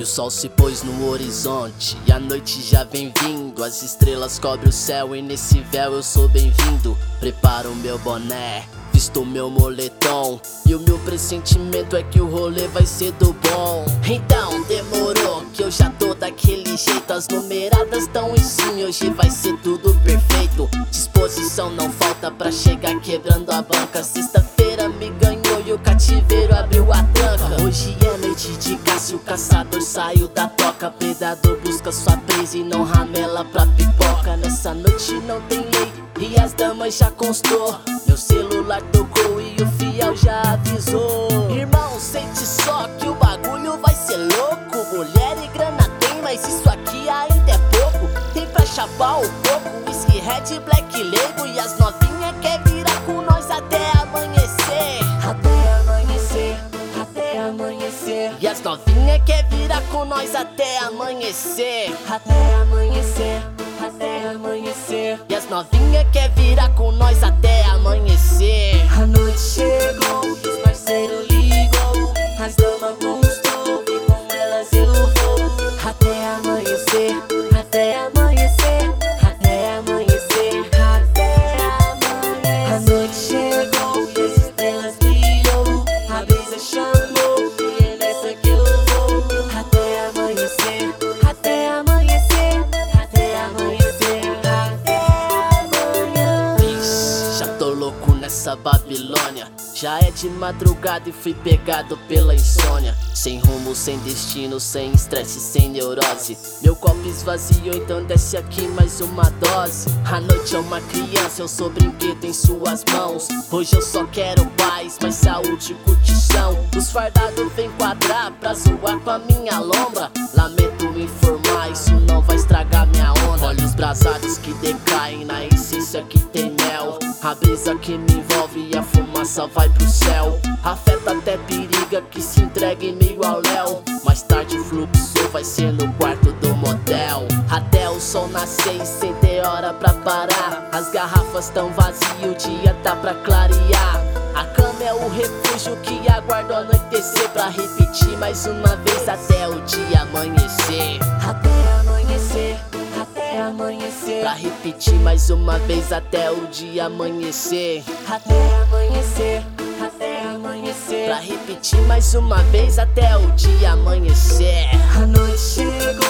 E o sol se pôs no horizonte E a noite já vem vindo. As estrelas cobrem o céu E nesse véu eu sou bem-vindo. Preparo meu boné Visto meu moletom. E o meu pressentimento é que o rolê vai ser do bom. Então demorou Que eu já tô daquele jeito. As numeradas tão em sim Hoje vai ser tudo perfeito. Disposição não falta pra chegar quebrando a banca. Sexta-feira me ganhou e o cativeiro abriu a tranca. Hoje caçador saiu da toca. Predador busca sua presa e não ramela pra pipoca. Nessa noite não tem lei e as damas já constou. Meu celular tocou e o fiel já avisou. Irmão, sente só que o bagulho vai ser louco. Mulher e grana tem, mas isso aqui ainda é pouco. Tem pra chapar o coco, whisky, red, black label E as novinhas quer virar com nós até amanhecer amanhecer E as novinhas quer virar com nós até amanhecer. Até amanhecer, até amanhecer. E as novinhas quer virar com nós até amanhecer. A noite chegou, os parceiros ligou. As damas nessa Babilônia. Já é de madrugada e fui pegado pela insônia. Sem rumo, sem destino, sem estresse, sem neurose. Meu copo esvaziou, então desce aqui mais uma dose. A noite é uma criança, eu sou brinquedo em suas mãos. Hoje eu só quero paz, mais saúde e curtição. Os fardados vem quadrar pra zoar com a minha lombra. Lamento informar, isso não vai estragar minha onda. Olhos brasados que decaem na essência que tem mel. A brisa que me envolve e a fumaça vai pro céu. Afeta até periga que se entregue meio ao léu. Mais tarde o fluxo vai ser no quarto do motel. Até o sol nascer e sem ter hora pra parar. As garrafas tão vazias, o dia tá pra clarear. A cama é o refúgio que aguarda anoitecer Pra repetir mais uma vez até o dia amanhecer Pra repetir mais uma vez até o dia amanhecer. Até amanhecer, até amanhecer. Pra repetir mais uma vez até o dia amanhecer. A noite chegou,